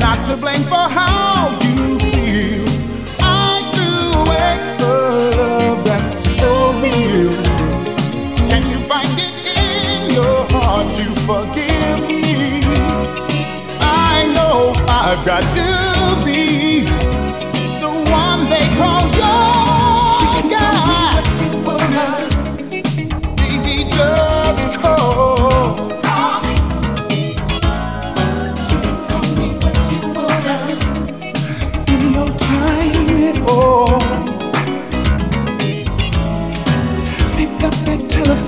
not to blame for how you feel. I do wake love that's so real. Can you find it in your heart to forgive me? I know I've got to be the one they call you.